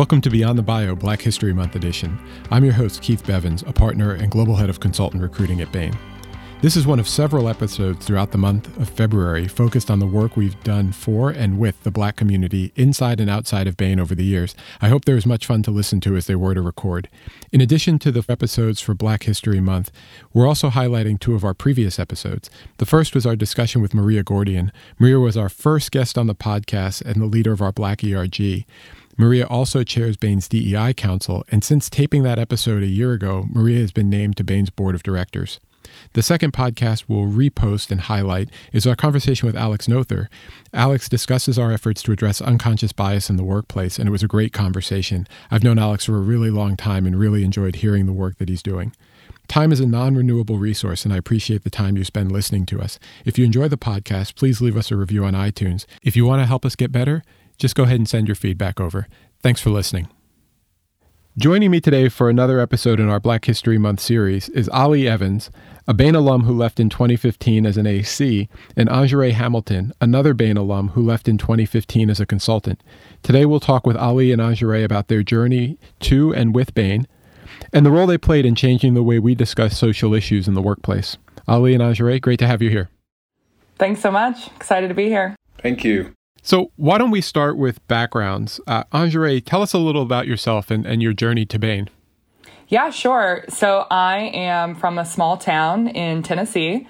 Welcome to Beyond the Bio Black History Month edition. I'm your host, Keith Bevans, a partner and global head of consultant recruiting at Bain. This is one of several episodes throughout the month of February focused on the work we've done for and with the black community inside and outside of Bain over the years. I hope there was much fun to listen to as they were to record. In addition to the episodes for Black History Month, we're also highlighting two of our previous episodes. The first was our discussion with Maria Gordian. Maria was our first guest on the podcast and the leader of our Black ERG. Maria also chairs Bain's DEI Council, and since taping that episode a year ago, Maria has been named to Bain's board of directors. The second podcast we'll repost and highlight is our conversation with Alex Nother. Alex discusses our efforts to address unconscious bias in the workplace, and it was a great conversation. I've known Alex for a really long time and really enjoyed hearing the work that he's doing. Time is a non renewable resource, and I appreciate the time you spend listening to us. If you enjoy the podcast, please leave us a review on iTunes. If you want to help us get better, just go ahead and send your feedback over. Thanks for listening. Joining me today for another episode in our Black History Month series is Ali Evans, a Bain alum who left in 2015 as an AC, and Anjare Hamilton, another Bain alum who left in 2015 as a consultant. Today we'll talk with Ali and Anjare about their journey to and with Bain, and the role they played in changing the way we discuss social issues in the workplace. Ali and Anjare, great to have you here. Thanks so much. Excited to be here. Thank you. So, why don't we start with backgrounds? Uh, Anjare, tell us a little about yourself and, and your journey to Bain. Yeah, sure. So, I am from a small town in Tennessee.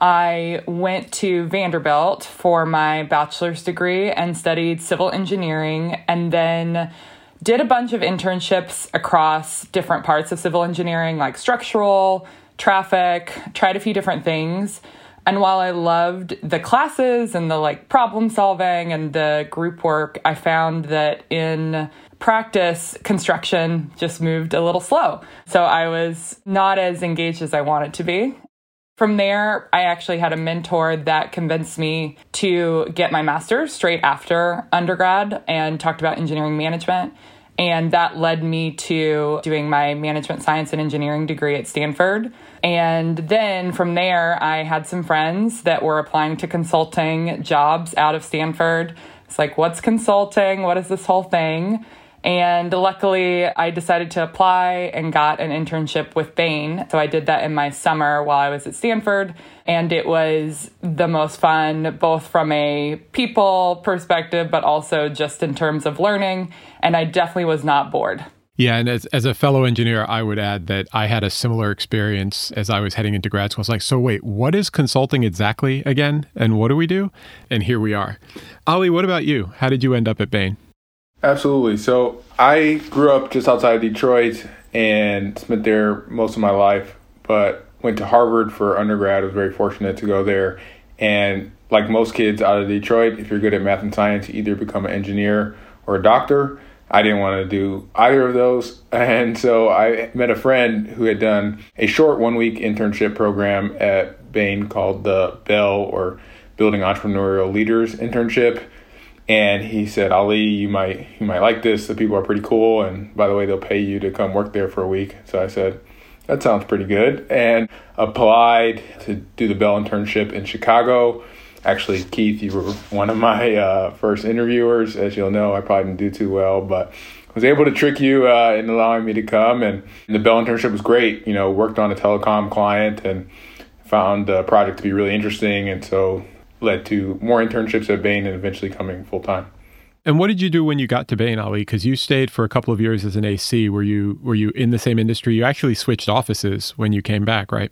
I went to Vanderbilt for my bachelor's degree and studied civil engineering and then did a bunch of internships across different parts of civil engineering, like structural, traffic, tried a few different things. And while I loved the classes and the like problem solving and the group work, I found that in practice, construction just moved a little slow. So I was not as engaged as I wanted to be. From there, I actually had a mentor that convinced me to get my master's straight after undergrad and talked about engineering management. And that led me to doing my management science and engineering degree at Stanford. And then from there, I had some friends that were applying to consulting jobs out of Stanford. It's like, what's consulting? What is this whole thing? And luckily, I decided to apply and got an internship with Bain. So I did that in my summer while I was at Stanford. And it was the most fun, both from a people perspective, but also just in terms of learning. And I definitely was not bored. Yeah, and as, as a fellow engineer, I would add that I had a similar experience as I was heading into grad school. I was like, so wait, what is consulting exactly again? And what do we do? And here we are. Ali, what about you? How did you end up at Bain? Absolutely. So I grew up just outside of Detroit and spent there most of my life, but went to Harvard for undergrad. I was very fortunate to go there. And like most kids out of Detroit, if you're good at math and science, you either become an engineer or a doctor. I didn't want to do either of those. And so I met a friend who had done a short one week internship program at Bain called the Bell or Building Entrepreneurial Leaders Internship and he said, Ali, you might you might like this. The people are pretty cool, and by the way, they'll pay you to come work there for a week. So I said, that sounds pretty good, and applied to do the Bell internship in Chicago. Actually, Keith, you were one of my uh, first interviewers. As you'll know, I probably didn't do too well, but was able to trick you uh, in allowing me to come. And the Bell internship was great. You know, worked on a telecom client and found the project to be really interesting, and so led to more internships at Bain and eventually coming full time. And what did you do when you got to Bain, Ali? Because you stayed for a couple of years as an AC. Were you were you in the same industry? You actually switched offices when you came back, right?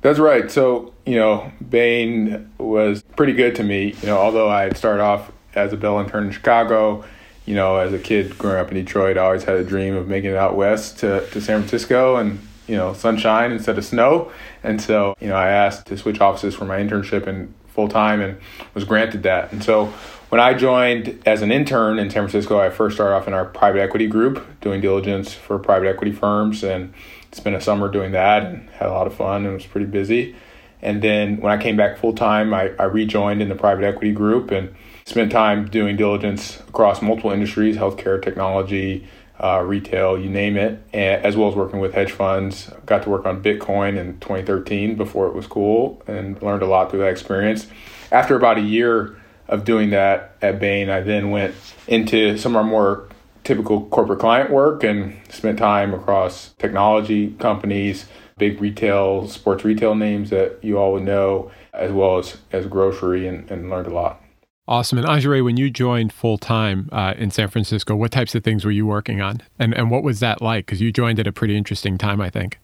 That's right. So you know, Bain was pretty good to me. You know, although I had started off as a Bell intern in Chicago, you know, as a kid growing up in Detroit, I always had a dream of making it out west to, to San Francisco and you know sunshine instead of snow. And so you know, I asked to switch offices for my internship and full time and was granted that. And so when I joined as an intern in San Francisco, I first started off in our private equity group doing diligence for private equity firms and spent a summer doing that and had a lot of fun and was pretty busy. And then when I came back full time, I, I rejoined in the private equity group and spent time doing diligence across multiple industries healthcare, technology, uh, retail, you name it, as well as working with hedge funds. Got to work on Bitcoin in 2013 before it was cool and learned a lot through that experience. After about a year of doing that at Bain, I then went into some of our more typical corporate client work and spent time across technology companies, big retail, sports retail names that you all would know, as well as, as grocery, and, and learned a lot. Awesome. And Ajere, when you joined full time uh, in San Francisco, what types of things were you working on? And, and what was that like? Because you joined at a pretty interesting time, I think.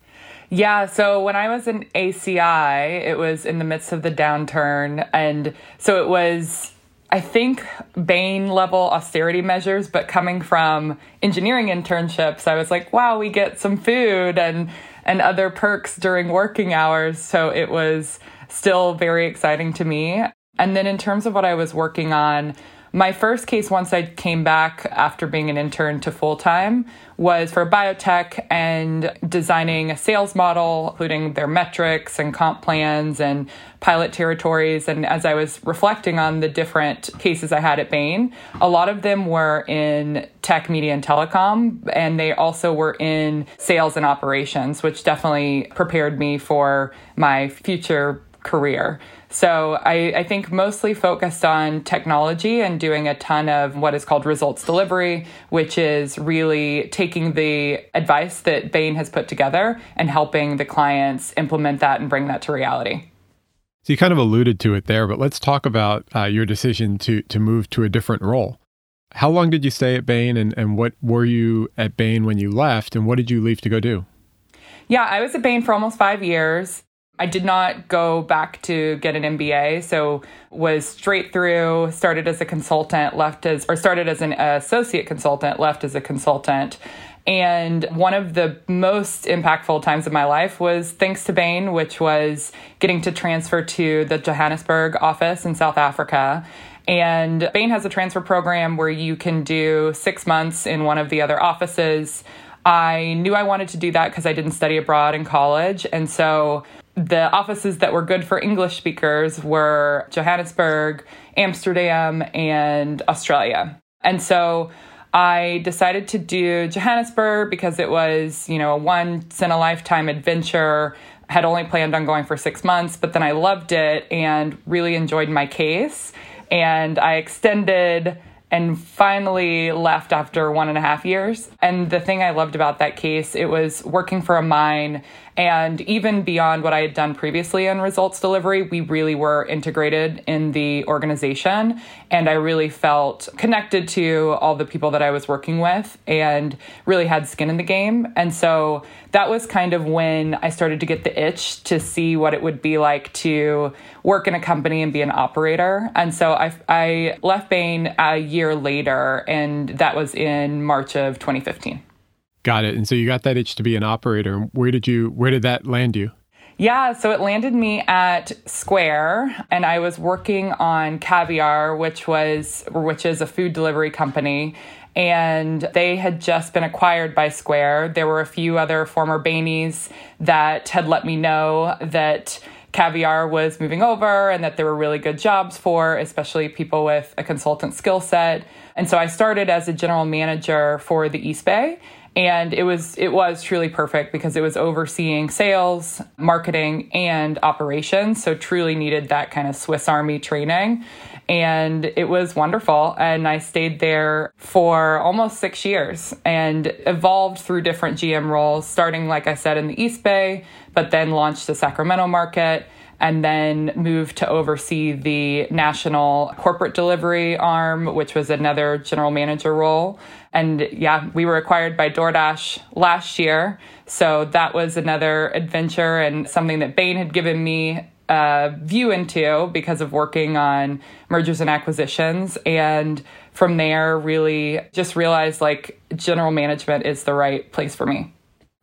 Yeah, so when I was in ACI, it was in the midst of the downturn. And so it was I think Bain level austerity measures, but coming from engineering internships, I was like, wow, we get some food and and other perks during working hours. So it was still very exciting to me. And then in terms of what I was working on, my first case, once I came back after being an intern to full time, was for biotech and designing a sales model, including their metrics and comp plans and pilot territories. And as I was reflecting on the different cases I had at Bain, a lot of them were in tech, media, and telecom, and they also were in sales and operations, which definitely prepared me for my future career. So I, I, think mostly focused on technology and doing a ton of what is called results delivery, which is really taking the advice that Bain has put together and helping the clients implement that and bring that to reality. So you kind of alluded to it there, but let's talk about uh, your decision to to move to a different role. How long did you stay at Bain, and, and what were you at Bain when you left, and what did you leave to go do? Yeah, I was at Bain for almost five years. I did not go back to get an MBA, so was straight through, started as a consultant, left as or started as an associate consultant, left as a consultant. And one of the most impactful times of my life was thanks to Bain, which was getting to transfer to the Johannesburg office in South Africa. And Bain has a transfer program where you can do six months in one of the other offices. I knew I wanted to do that because I didn't study abroad in college. And so the offices that were good for English speakers were Johannesburg, Amsterdam, and Australia. And so I decided to do Johannesburg because it was, you know, a once in a lifetime adventure. I Had only planned on going for six months, but then I loved it and really enjoyed my case. And I extended and finally left after one and a half years. And the thing I loved about that case, it was working for a mine and even beyond what I had done previously in results delivery, we really were integrated in the organization. And I really felt connected to all the people that I was working with and really had skin in the game. And so that was kind of when I started to get the itch to see what it would be like to work in a company and be an operator. And so I, I left Bain a year later, and that was in March of 2015. Got it. And so you got that itch to be an operator. Where did you where did that land you? Yeah, so it landed me at Square and I was working on Caviar, which was which is a food delivery company and they had just been acquired by Square. There were a few other former Bainies that had let me know that Caviar was moving over and that there were really good jobs for, especially people with a consultant skill set. And so I started as a general manager for the East Bay and it was it was truly perfect because it was overseeing sales marketing and operations. So truly needed that kind of swiss army training. And it was wonderful. And i stayed there for almost six years and evolved through different gm roles starting like i said in the east bay but then launched the sacramento market and then moved to oversee the national corporate delivery arm, which was another general manager role. And yeah, we were acquired by DoorDash last year. So that was another adventure and something that Bain had given me a view into because of working on mergers and acquisitions. And from there, really just realized like general management is the right place for me.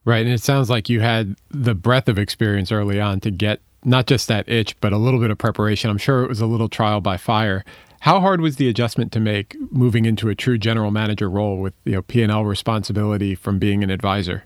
Right. And it sounds like you had the breadth of experience early on to get not just that itch, but a little bit of preparation. I'm sure it was a little trial by fire. How hard was the adjustment to make moving into a true general manager role with you know P&L responsibility from being an advisor?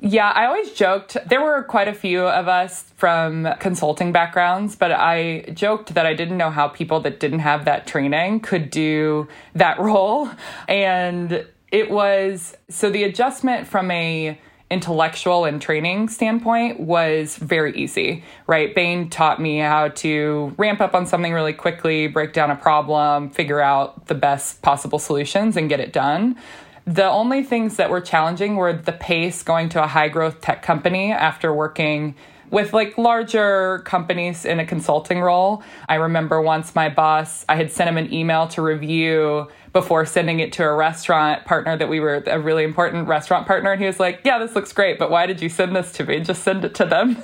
Yeah, I always joked. There were quite a few of us from consulting backgrounds, but I joked that I didn't know how people that didn't have that training could do that role. And it was so the adjustment from a intellectual and training standpoint was very easy, right? Bain taught me how to ramp up on something really quickly, break down a problem, figure out the best possible solutions, and get it done. The only things that were challenging were the pace going to a high growth tech company after working with like larger companies in a consulting role. I remember once my boss, I had sent him an email to review before sending it to a restaurant partner that we were a really important restaurant partner. And he was like, Yeah, this looks great, but why did you send this to me? Just send it to them.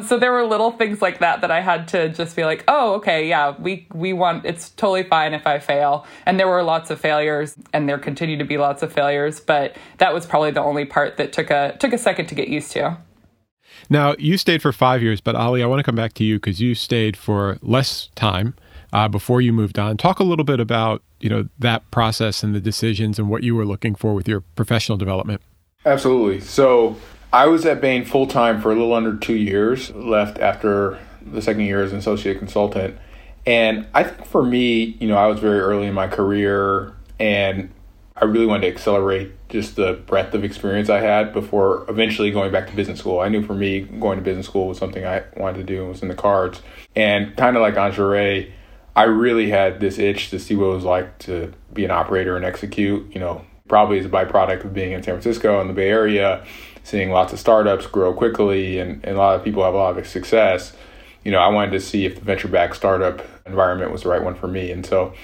so there were little things like that that I had to just be like, Oh, okay, yeah, we, we want, it's totally fine if I fail. And there were lots of failures and there continue to be lots of failures, but that was probably the only part that took a, took a second to get used to. Now, you stayed for five years, but Ali, I want to come back to you because you stayed for less time uh, before you moved on. Talk a little bit about you know that process and the decisions and what you were looking for with your professional development. Absolutely. So I was at Bain full time for a little under two years. Left after the second year as an associate consultant, and I think for me, you know, I was very early in my career, and I really wanted to accelerate just the breadth of experience I had before eventually going back to business school. I knew for me, going to business school was something I wanted to do and was in the cards. And kind of like Anjare, I really had this itch to see what it was like to be an operator and execute, you know, probably as a byproduct of being in San Francisco and the Bay Area, seeing lots of startups grow quickly and, and a lot of people have a lot of success. You know, I wanted to see if the venture backed startup environment was the right one for me. And so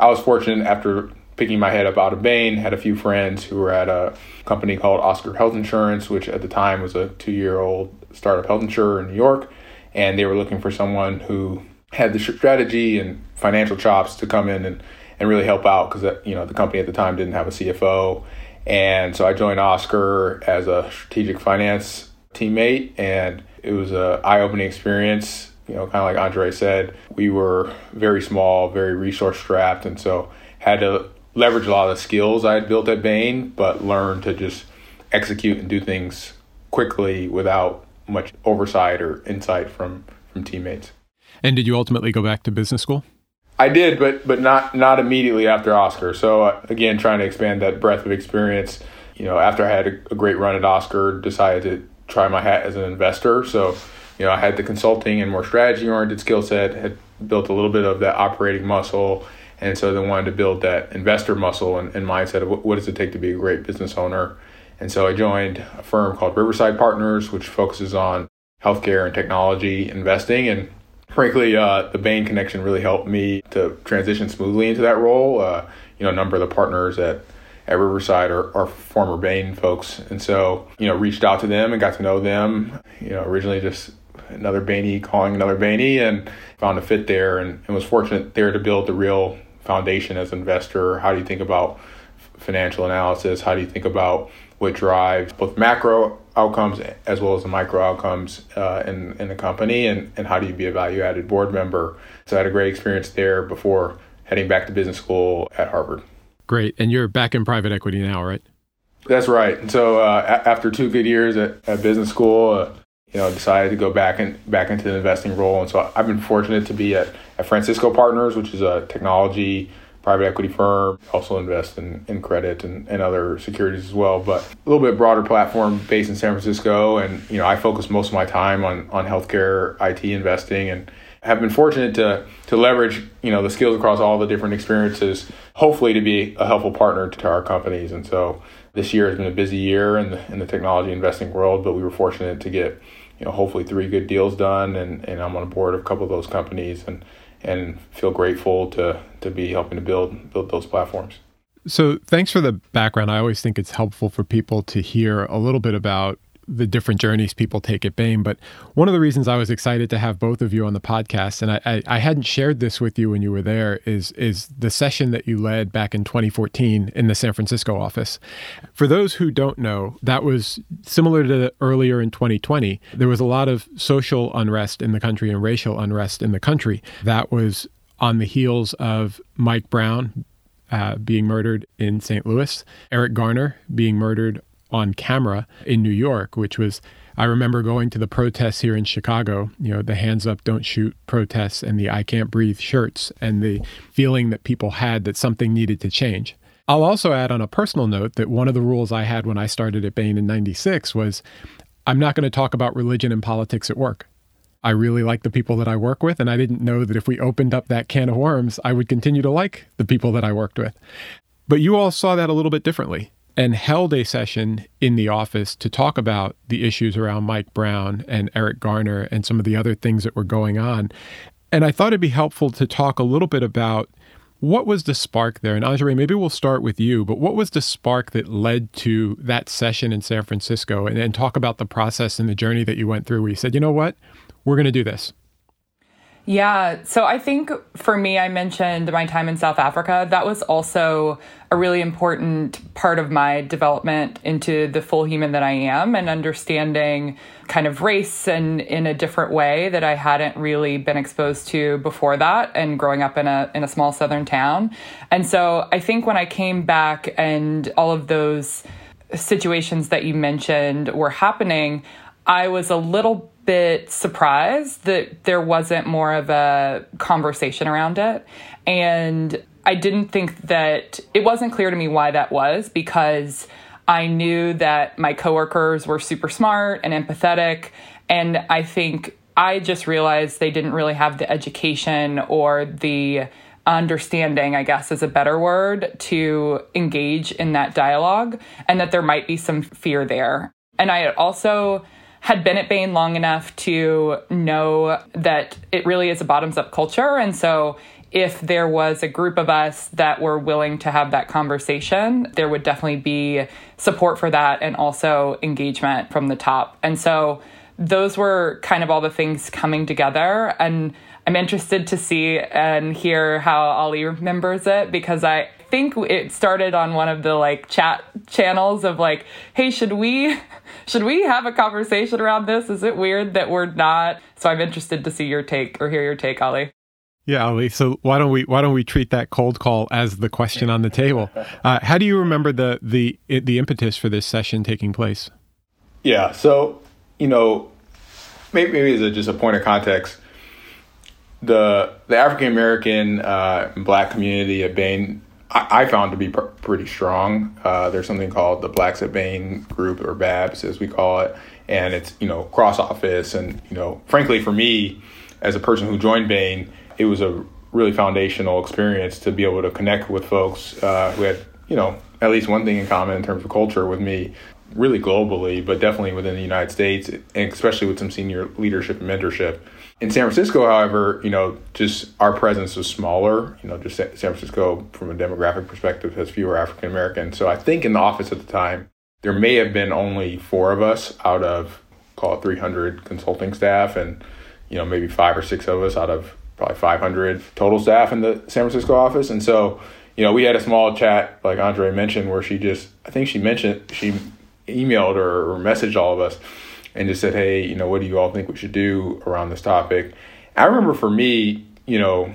I was fortunate after picking my head up out of Bain, had a few friends who were at a company called Oscar Health Insurance, which at the time was a two year old startup health insurer in New York. And they were looking for someone who had the strategy and financial chops to come in and, and really help out because uh, you know the company at the time didn't have a CFO. And so I joined Oscar as a strategic finance teammate, and it was a eye opening experience. You know, kind of like Andre said, we were very small, very resource strapped, and so had to leverage a lot of the skills I had built at Bain, but learn to just execute and do things quickly without much oversight or insight from from teammates. And did you ultimately go back to business school? I did, but but not not immediately after Oscar. So uh, again, trying to expand that breadth of experience. You know, after I had a, a great run at Oscar, decided to try my hat as an investor. So, you know, I had the consulting and more strategy oriented skill set. Had built a little bit of that operating muscle and so they wanted to build that investor muscle and, and mindset of what, what, does it take to be a great business owner. And so I joined a firm called Riverside Partners, which focuses on healthcare and technology investing. And frankly, uh, the Bain connection really helped me to transition smoothly into that role. Uh, you know, a number of the partners at at Riverside are, are former Bain folks, and so you know, reached out to them and got to know them. You know, originally just another Bainey calling another Bainey, and found a fit there, and, and was fortunate there to build the real foundation as an investor? How do you think about financial analysis? How do you think about what drives both macro outcomes as well as the micro outcomes uh, in, in the company? And, and how do you be a value added board member? So I had a great experience there before heading back to business school at Harvard. Great. And you're back in private equity now, right? That's right. And so uh, after two good years at, at business school, uh, you know, decided to go back and back into the investing role. And so I've been fortunate to be at, at Francisco Partners, which is a technology private equity firm. Also invest in, in credit and, and other securities as well, but a little bit broader platform based in San Francisco. And, you know, I focus most of my time on, on healthcare IT investing and have been fortunate to to leverage, you know, the skills across all the different experiences, hopefully to be a helpful partner to our companies. And so this year has been a busy year in the in the technology investing world, but we were fortunate to get you know hopefully three good deals done, and, and I'm on a board of a couple of those companies, and and feel grateful to to be helping to build build those platforms. So thanks for the background. I always think it's helpful for people to hear a little bit about the different journeys people take at Bain. But one of the reasons I was excited to have both of you on the podcast, and I, I, I, hadn't shared this with you when you were there, is is the session that you led back in 2014 in the San Francisco office. For those who don't know, that was similar to earlier in 2020. There was a lot of social unrest in the country and racial unrest in the country. That was on the heels of Mike Brown uh, being murdered in St. Louis, Eric Garner being murdered on camera in New York, which was I remember going to the protests here in Chicago, you know, the hands up, don't shoot protests and the I can't breathe shirts and the feeling that people had that something needed to change. I'll also add on a personal note that one of the rules I had when I started at Bain in 96 was I'm not going to talk about religion and politics at work. I really like the people that I work with, and I didn't know that if we opened up that can of worms, I would continue to like the people that I worked with. But you all saw that a little bit differently and held a session in the office to talk about the issues around Mike Brown and Eric Garner and some of the other things that were going on. And I thought it'd be helpful to talk a little bit about what was the spark there? And Andre, maybe we'll start with you, but what was the spark that led to that session in San Francisco and, and talk about the process and the journey that you went through where you said, you know what, we're going to do this? Yeah. So I think for me, I mentioned my time in South Africa. That was also a really important part of my development into the full human that I am and understanding kind of race and in a different way that I hadn't really been exposed to before that and growing up in a in a small southern town. And so I think when I came back and all of those situations that you mentioned were happening, I was a little bit surprised that there wasn't more of a conversation around it. And I didn't think that it wasn't clear to me why that was because I knew that my coworkers were super smart and empathetic. And I think I just realized they didn't really have the education or the understanding, I guess is a better word, to engage in that dialogue and that there might be some fear there. And I also had been at Bain long enough to know that it really is a bottoms up culture. And so if there was a group of us that were willing to have that conversation, there would definitely be support for that and also engagement from the top. And so those were kind of all the things coming together. And I'm interested to see and hear how Ali remembers it because I think it started on one of the like chat channels of like, hey, should we should we have a conversation around this? Is it weird that we're not? So I'm interested to see your take or hear your take, Ali. Yeah, Ali. So why don't we why don't we treat that cold call as the question on the table? Uh, how do you remember the the the impetus for this session taking place? Yeah. So you know, maybe maybe as a, just a point of context, the the African American uh, Black community at Bain I, found to be pr- pretty strong. Uh, there's something called the Blacks at Bain group or BABS as we call it, and it's you know cross office and you know frankly for me as a person who joined Bain, it was a really foundational experience to be able to connect with folks uh, who had you know at least one thing in common in terms of culture with me really globally, but definitely within the United States, and especially with some senior leadership and mentorship. In San Francisco, however, you know, just our presence was smaller. You know, just San Francisco, from a demographic perspective, has fewer African Americans. So I think in the office at the time, there may have been only four of us out of call it 300 consulting staff, and you know, maybe five or six of us out of probably 500 total staff in the San Francisco office. And so, you know, we had a small chat, like Andre mentioned, where she just, I think she mentioned she emailed or, or messaged all of us and just said, hey, you know, what do you all think we should do around this topic? I remember for me, you know,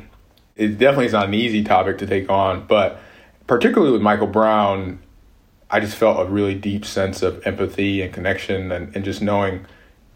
it definitely is not an easy topic to take on, but particularly with Michael Brown, I just felt a really deep sense of empathy and connection and, and just knowing,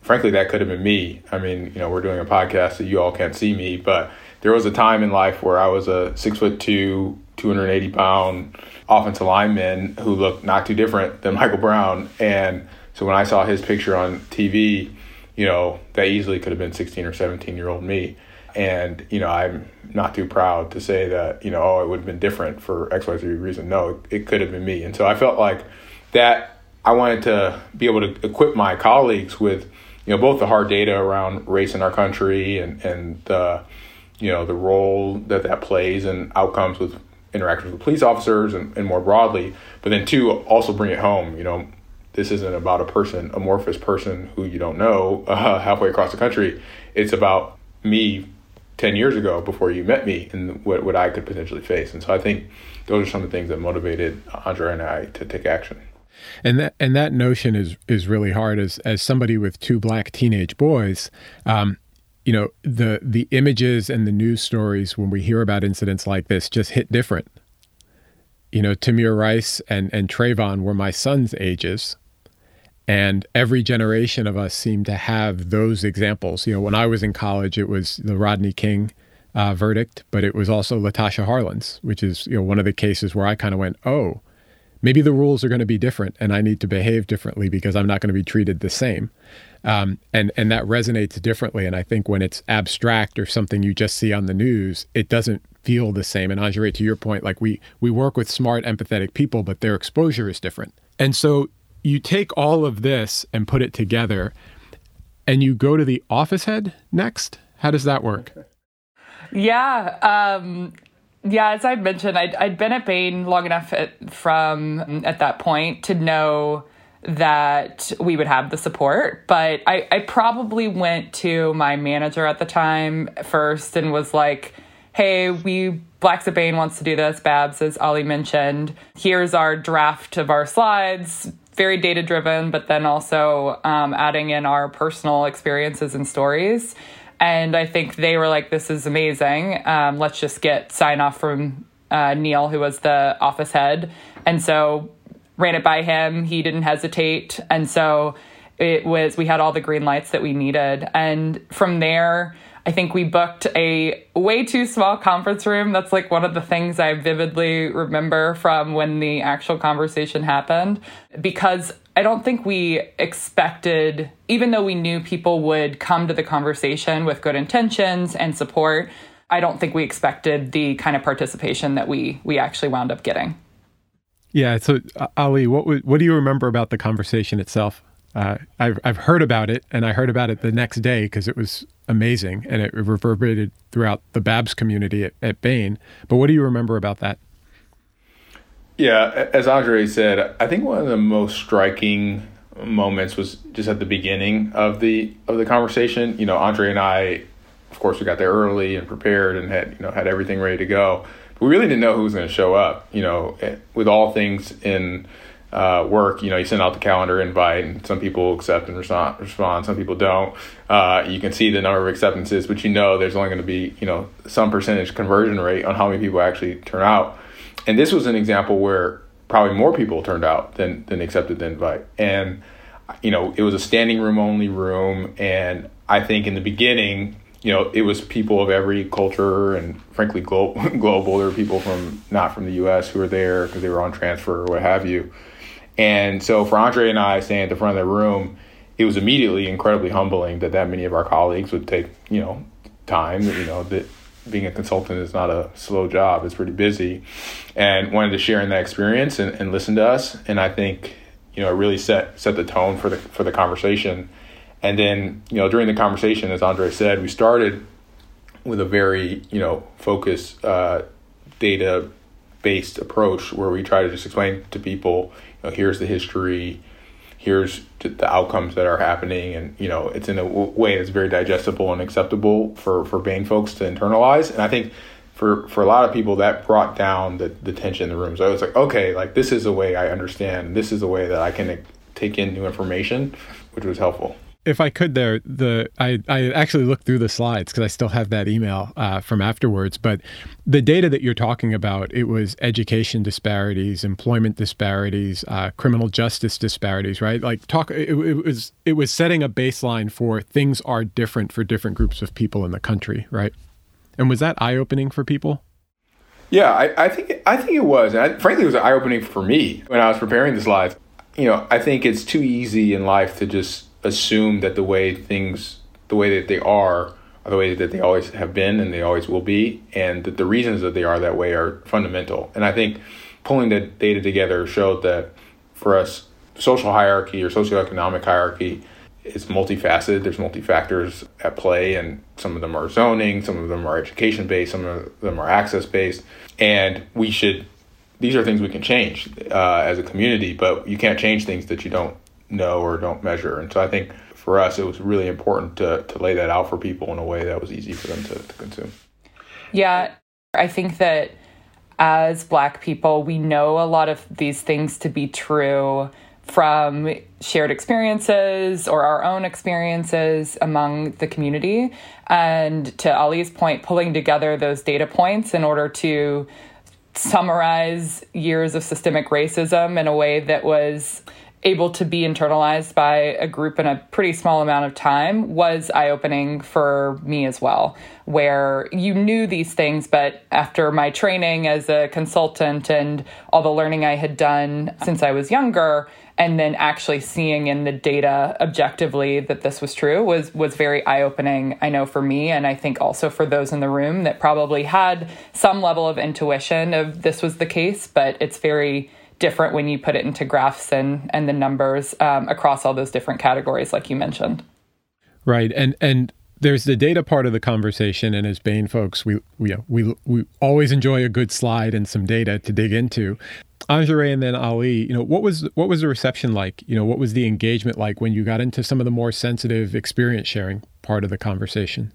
frankly, that could have been me. I mean, you know, we're doing a podcast that you all can't see me, but there was a time in life where I was a six foot two, 280 pound offensive lineman who looked not too different than Michael Brown. And so when I saw his picture on TV, you know, that easily could have been 16 or 17 year old me. And, you know, I'm not too proud to say that, you know, oh, it would have been different for XYZ reason. No, it, could have been me. And so I felt like that I wanted to be able to equip my colleagues with, you know, both the hard data around race in our country and, and the, you know, the role that that plays and outcomes with interactions with police officers and, and more broadly, but then two, also bring it home. You know, this isn't about a person, amorphous person who you don't know uh, halfway across the country. It's about me 10 years ago before you met me and what, what I could potentially face. And so I think those are some of the things that motivated Andre and I to take action. And that and that notion is is really hard as as somebody with two black teenage boys. Um, you know the the images and the news stories when we hear about incidents like this just hit different. You know, Tamir Rice and and Trayvon were my son's ages, and every generation of us seemed to have those examples. You know, when I was in college, it was the Rodney King uh, verdict, but it was also Latasha Harlins, which is you know one of the cases where I kind of went, oh, maybe the rules are going to be different and I need to behave differently because I'm not going to be treated the same. Um, and and that resonates differently. And I think when it's abstract or something you just see on the news, it doesn't feel the same. And Andre, to your point, like we we work with smart, empathetic people, but their exposure is different. And so you take all of this and put it together, and you go to the office head next. How does that work? Yeah. Um, yeah, as I mentioned, I'd, I'd been at Bain long enough at, from at that point to know that we would have the support. But I, I probably went to my manager at the time first and was like, hey, we Blacks at Bain wants to do this. Babs, as Ali mentioned, here's our draft of our slides. Very data driven, but then also um, adding in our personal experiences and stories. And I think they were like, this is amazing. Um, let's just get sign off from uh, Neil, who was the office head. And so ran it by him. He didn't hesitate. And so it was, we had all the green lights that we needed. And from there, I think we booked a way too small conference room. That's like one of the things I vividly remember from when the actual conversation happened because I don't think we expected, even though we knew people would come to the conversation with good intentions and support, I don't think we expected the kind of participation that we we actually wound up getting. Yeah. So, Ali, what what do you remember about the conversation itself? Uh, I've I've heard about it, and I heard about it the next day because it was amazing and it reverberated throughout the Babs community at, at Bain. But what do you remember about that? Yeah, as Andre said, I think one of the most striking moments was just at the beginning of the of the conversation. You know, Andre and I, of course, we got there early and prepared and had you know had everything ready to go. But we really didn't know who was going to show up. You know, eh, with all things in uh, work, you know, you send out the calendar invite, and some people accept and respond, some people don't. Uh, you can see the number of acceptances, but you know there's only going to be, you know, some percentage conversion rate on how many people actually turn out. And this was an example where probably more people turned out than than accepted the invite. And you know, it was a standing room only room, and I think in the beginning, you know, it was people of every culture and frankly glo- global. There were people from not from the U.S. who were there because they were on transfer or what have you and so for Andre and I standing at the front of the room, it was immediately incredibly humbling that that many of our colleagues would take, you know, time, you know, that being a consultant is not a slow job. It's pretty busy and wanted to share in that experience and, and listen to us. And I think, you know, it really set, set the tone for the, for the conversation. And then, you know, during the conversation, as Andre said, we started with a very, you know, focused, uh, data based approach where we try to just explain to people, know, here's the history, here's the outcomes that are happening, and you know, it's in a way that's very digestible and acceptable for for Bain folks to internalize. And I think for for a lot of people that brought down the, the tension in the room. So I was like, okay, like this is a way I understand. This is a way that I can take in new information, which was helpful if I could, there the I I actually looked through the slides because I still have that email uh, from afterwards. But the data that you're talking about, it was education disparities, employment disparities, uh, criminal justice disparities, right? Like talk. It, it, was it was setting a baseline for things are different for different groups of people in the country, right? And was that eye opening for people? Yeah, I, I think I think it was. And I, frankly, it was eye opening for me when I was preparing the slides. You know, I think it's too easy in life to just assume that the way things, the way that they are, are the way that they always have been and they always will be, and that the reasons that they are that way are fundamental. And I think pulling the data together showed that for us, social hierarchy or socioeconomic hierarchy is multifaceted. There's multi factors at play, and some of them are zoning, some of them are education based, some of them are access based, and we should. These are things we can change uh, as a community, but you can't change things that you don't know or don't measure. And so I think for us, it was really important to, to lay that out for people in a way that was easy for them to, to consume. Yeah, I think that as Black people, we know a lot of these things to be true from shared experiences or our own experiences among the community. And to Ali's point, pulling together those data points in order to summarize years of systemic racism in a way that was able to be internalized by a group in a pretty small amount of time was eye opening for me as well. Where you knew these things, but after my training as a consultant and all the learning I had done since I was younger, and then actually seeing in the data objectively that this was true was was very eye opening. I know for me, and I think also for those in the room that probably had some level of intuition of this was the case, but it's very different when you put it into graphs and and the numbers um, across all those different categories, like you mentioned. Right, and and there's the data part of the conversation, and as Bain folks, we we we we always enjoy a good slide and some data to dig into. Anjere and then Ali, you know, what was what was the reception like? You know, what was the engagement like when you got into some of the more sensitive experience sharing part of the conversation?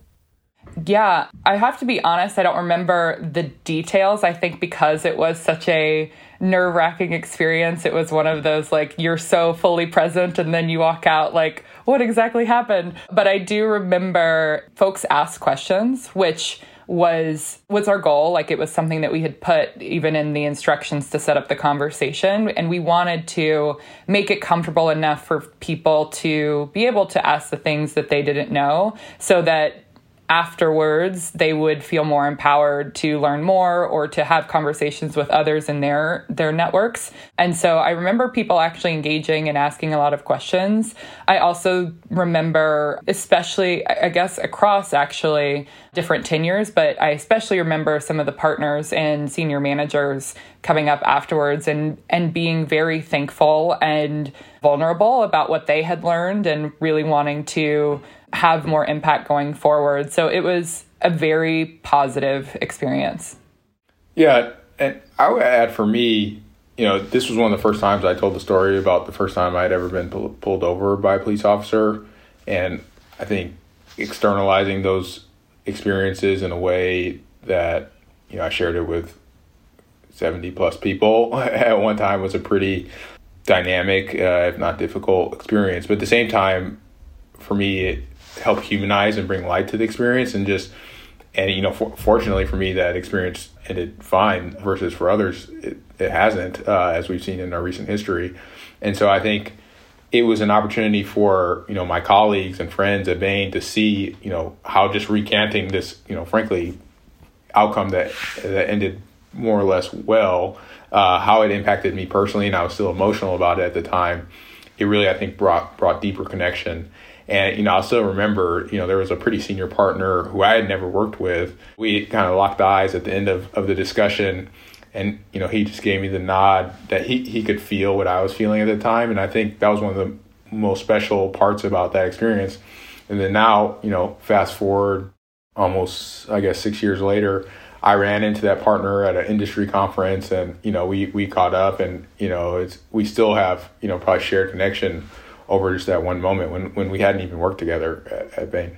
Yeah, I have to be honest, I don't remember the details. I think because it was such a nerve wracking experience, it was one of those like you're so fully present and then you walk out like, what exactly happened? But I do remember folks ask questions, which was was our goal like it was something that we had put even in the instructions to set up the conversation and we wanted to make it comfortable enough for people to be able to ask the things that they didn't know so that afterwards they would feel more empowered to learn more or to have conversations with others in their their networks. And so i remember people actually engaging and asking a lot of questions. I also remember especially i guess across actually different tenures but i especially remember some of the partners and senior managers coming up afterwards and and being very thankful and vulnerable about what they had learned and really wanting to have more impact going forward. So it was a very positive experience. Yeah, and I would add for me, you know, this was one of the first times I told the story about the first time I'd ever been pulled over by a police officer, and I think externalizing those experiences in a way that you know I shared it with 70 plus people at one time was a pretty dynamic, uh, if not difficult experience. But at the same time, for me, it help humanize and bring light to the experience and just and you know for, fortunately for me that experience ended fine versus for others it, it hasn't uh, as we've seen in our recent history. And so i think it was an opportunity for you know my colleagues and friends at Bain to see you know how just recanting this you know frankly outcome that that ended more or less well uh, how it impacted me personally and I was still emotional about it at the time it really I think brought brought deeper connection and, you know, I still remember, you know, there was a pretty senior partner who I had never worked with. We kind of locked eyes at the end of, of the discussion. And, you know, he just gave me the nod that he, he could feel what I was feeling at the time. And I think that was one of the most special parts about that experience. And then now, you know, fast forward almost, I guess, six years later, I ran into that partner at an industry conference and, you know, we, we caught up and, you know, it's, we still have, you know, probably shared connection over just that one moment when, when we hadn't even worked together at, at Bain.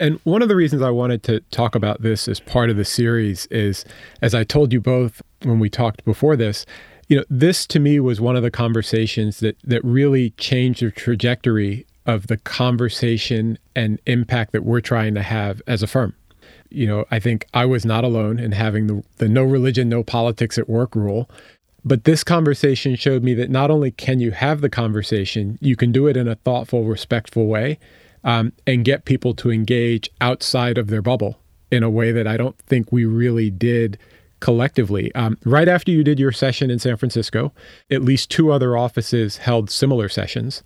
And one of the reasons I wanted to talk about this as part of the series is, as I told you both when we talked before this, you know, this to me was one of the conversations that that really changed the trajectory of the conversation and impact that we're trying to have as a firm. You know, I think I was not alone in having the, the no religion, no politics at work rule. But this conversation showed me that not only can you have the conversation, you can do it in a thoughtful, respectful way um, and get people to engage outside of their bubble in a way that I don't think we really did collectively. Um, right after you did your session in San Francisco, at least two other offices held similar sessions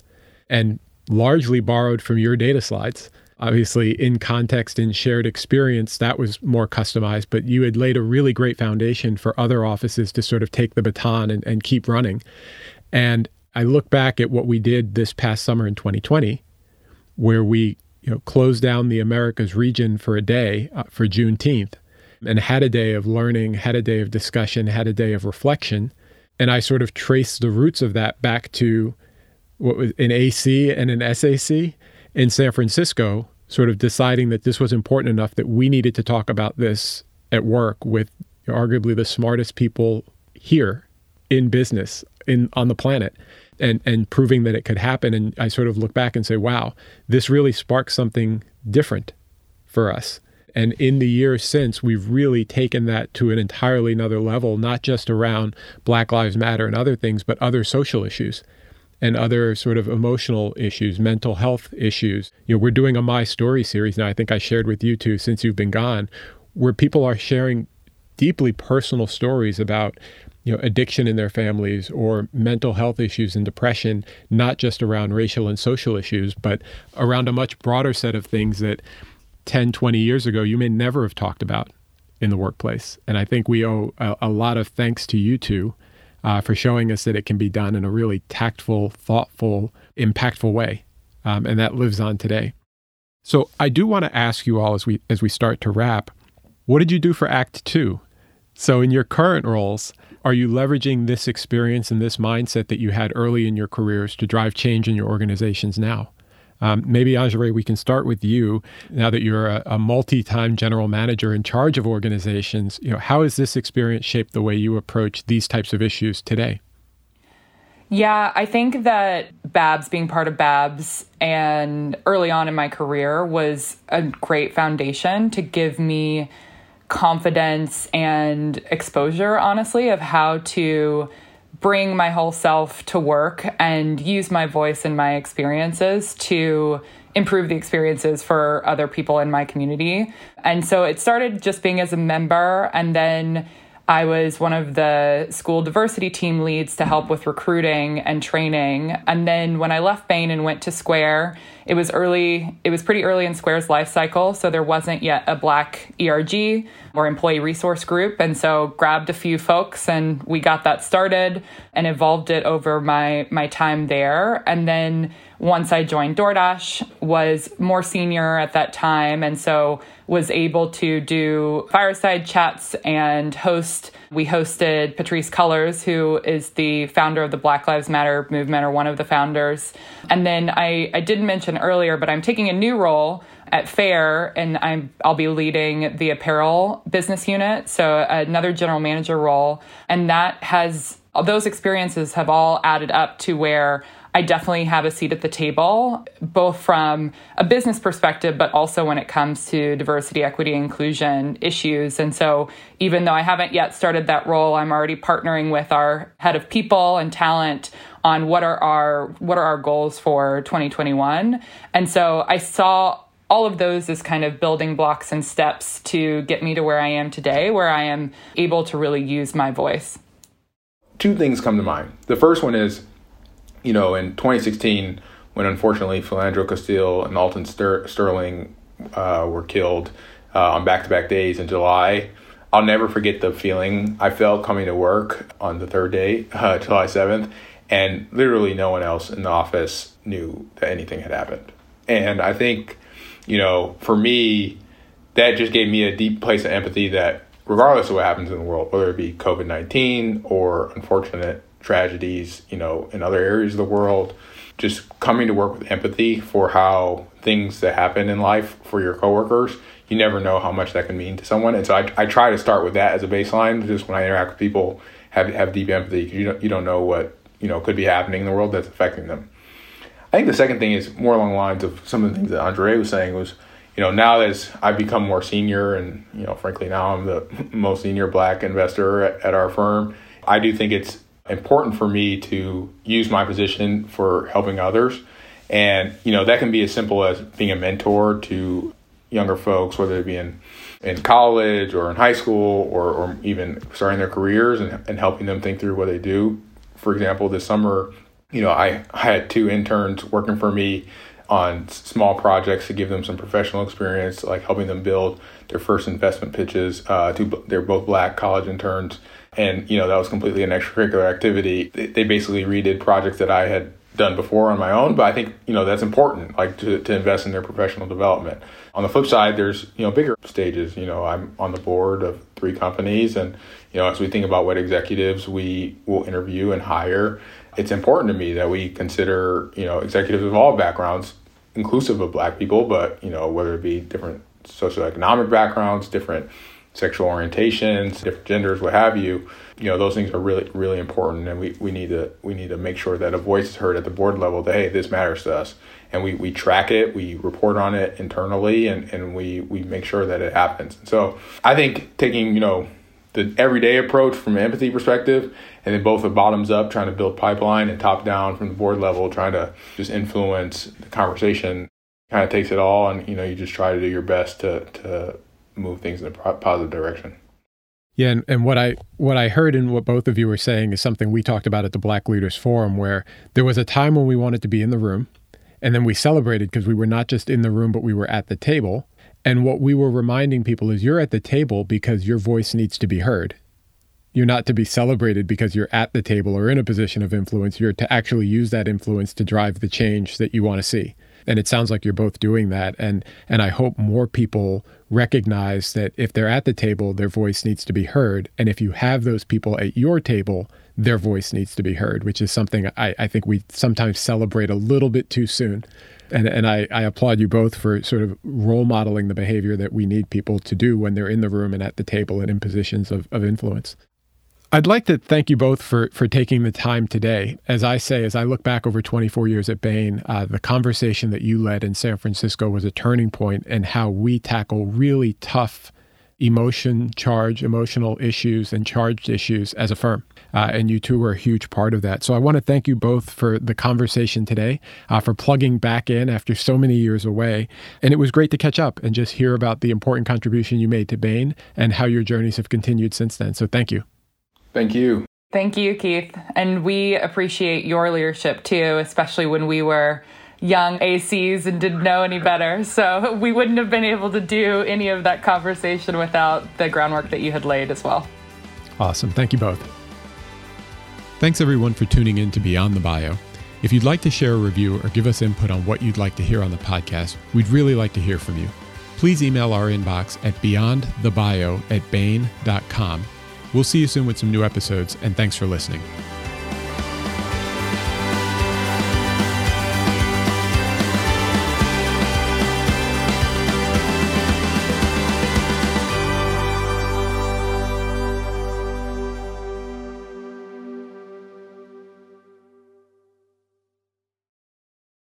and largely borrowed from your data slides obviously in context in shared experience that was more customized but you had laid a really great foundation for other offices to sort of take the baton and, and keep running. And i look back at what we did this past summer in 2020 where we you know closed down the americas region for a day uh, for juneteenth and had a day of learning had a day of discussion had a day of reflection. And i sort of traced the roots of that back to what was an ac and an sac in san francisco sort of deciding that this was important enough that we needed to talk about this at work with arguably the smartest people here in business in on the planet and and proving that it could happen. And I sort of look back and say wow this really sparked something different for us. And in the years since we've really taken that to an entirely another level not just around black lives matter and other things but other social issues and other sort of emotional issues, mental health issues. You know, we're doing a My Story series now. I think I shared with you too since you've been gone, where people are sharing deeply personal stories about you know addiction in their families or mental health issues and depression not just around racial and social issues but around a much broader set of things that 10 20 years ago you may never have talked about in the workplace and i think we owe a, a lot of thanks to you two uh, for showing us that it can be done in a really tactful thoughtful impactful way um, and that lives on today so i do want to ask you all as we as we start to wrap what did you do for act two so in your current roles are you leveraging this experience and this mindset that you had early in your careers to drive change in your organizations now? Um, maybe Anjere, we can start with you now that you're a, a, multi-time general manager in charge of organizations. You know, how has this experience shaped the way you approach these types of issues today? Yeah, I think that Babs being part of Babs and early on in my career was a great foundation to give me confidence and exposure, honestly, of how to bring my whole self to work and use my voice and my experiences to improve the experiences for other people in my community. And so it started just being as a member and then I was one of the school diversity team leads to help with recruiting and training. And then when I left Bain and went to Square, it was early, it was pretty early in Square's life cycle. So there wasn't yet a black ERG or employee resource group. And so grabbed a few folks and we got that started and evolved it over my, my time there. And then once I joined DoorDash, was more senior at that time. And so was able to do fireside chats and host. We hosted Patrisse Cullors, who is the founder of the Black Lives Matter movement, or one of the founders. And then I, I didn't mention earlier, but I'm taking a new role at Faire, and I'm I'll be leading the apparel business unit, so another general manager role, and that has those experiences have all added up to where I definitely have a seat at the table, both from a business perspective, but also when it comes to diversity, equity, inclusion issues. And so, even though I haven't yet started that role, I'm already partnering with our head of people and talent on what are our what are our goals for 2021. And so, I saw all of those as kind of building blocks and steps to get me to where I am today, where I am able to really use my voice. Two things come to mind. The first one is you know, in 2016, when unfortunately Philando Castile and Alton Ster- Sterling uh, were killed uh, on back to back days in July, I'll never forget the feeling I felt coming to work on the third day, uh, July 7th, and literally no one else in the office knew that anything had happened. And I think, you know, for me, that just gave me a deep place of empathy that regardless of what happens in the world, whether it be COVID 19 or unfortunate tragedies, you know, in other areas of the world, just coming to work with empathy for how things that happen in life for your coworkers, you never know how much that can mean to someone. And so I, I try to start with that as a baseline, just when I interact with people, have have deep empathy because you don't you don't know what you know could be happening in the world that's affecting them. I think the second thing is more along the lines of some of the things that Andre was saying was, you know, now as I've become more senior and, you know, frankly, now I'm the most senior black investor at, at our firm, I do think it's important for me to use my position for helping others. And, you know, that can be as simple as being a mentor to younger folks, whether it be in, in college or in high school or, or even starting their careers and, and helping them think through what they do. For example, this summer, you know, I, I had two interns working for me on small projects to give them some professional experience, like helping them build their first investment pitches. Uh, to, they're both black college interns and you know that was completely an extracurricular activity. They, basically redid projects that I had done before on my own, but I think you know that's important, like to, to invest in their professional development. On the flip side, there's you know bigger stages. You know, I'm on the board of three companies, and you know as we think about what executives we will interview and hire, it's important to me that we consider you know executives of all backgrounds, inclusive of Black people, but you know whether it be different socioeconomic backgrounds, different sexual orientations, different genders, what have you, you know, those things are really, really important. And we, we need to, we need to make sure that a voice is heard at the board level that, hey, this matters to us. And we, we track it, we report on it internally, and, and we, we make sure that it happens. So I think taking, you know, the everyday approach from an empathy perspective, and then both the bottoms up, trying to build pipeline, and top down from the board level, trying to just influence the conversation. Kind of takes it all, and you know, you just try to do your best to to move things in a positive direction. Yeah, and, and what I what I heard in what both of you were saying is something we talked about at the Black Leaders Forum, where there was a time when we wanted to be in the room, and then we celebrated because we were not just in the room, but we were at the table. And what we were reminding people is you're at the table because your voice needs to be heard. You're not to be celebrated because you're at the table or in a position of influence. You're to actually use that influence to drive the change that you want to see. And it sounds like you're both doing that. And and I hope more people recognize that if they're at the table, their voice needs to be heard. And if you have those people at your table, their voice needs to be heard, which is something I, I think we sometimes celebrate a little bit too soon and and I, I applaud you both for sort of role modeling the behavior that we need people to do when they're in the room and at the table and in positions of, of influence. I'd like to thank you both for for taking the time today. As I say, as I look back over 24 years at Bain, uh, the conversation that you led in San Francisco was a turning point in how we tackle really tough emotion charge, emotional issues, and charged issues as a firm. Uh, and you two were a huge part of that. So I want to thank you both for the conversation today, uh, for plugging back in after so many years away. And it was great to catch up and just hear about the important contribution you made to Bain and how your journeys have continued since then. So thank you. Thank you. Thank you, Keith. And we appreciate your leadership too, especially when we were young ACs and didn't know any better. So we wouldn't have been able to do any of that conversation without the groundwork that you had laid as well. Awesome. Thank you both. Thanks everyone for tuning in to Beyond the Bio. If you'd like to share a review or give us input on what you'd like to hear on the podcast, we'd really like to hear from you. Please email our inbox at beyondthebio at bain.com. We'll see you soon with some new episodes, and thanks for listening.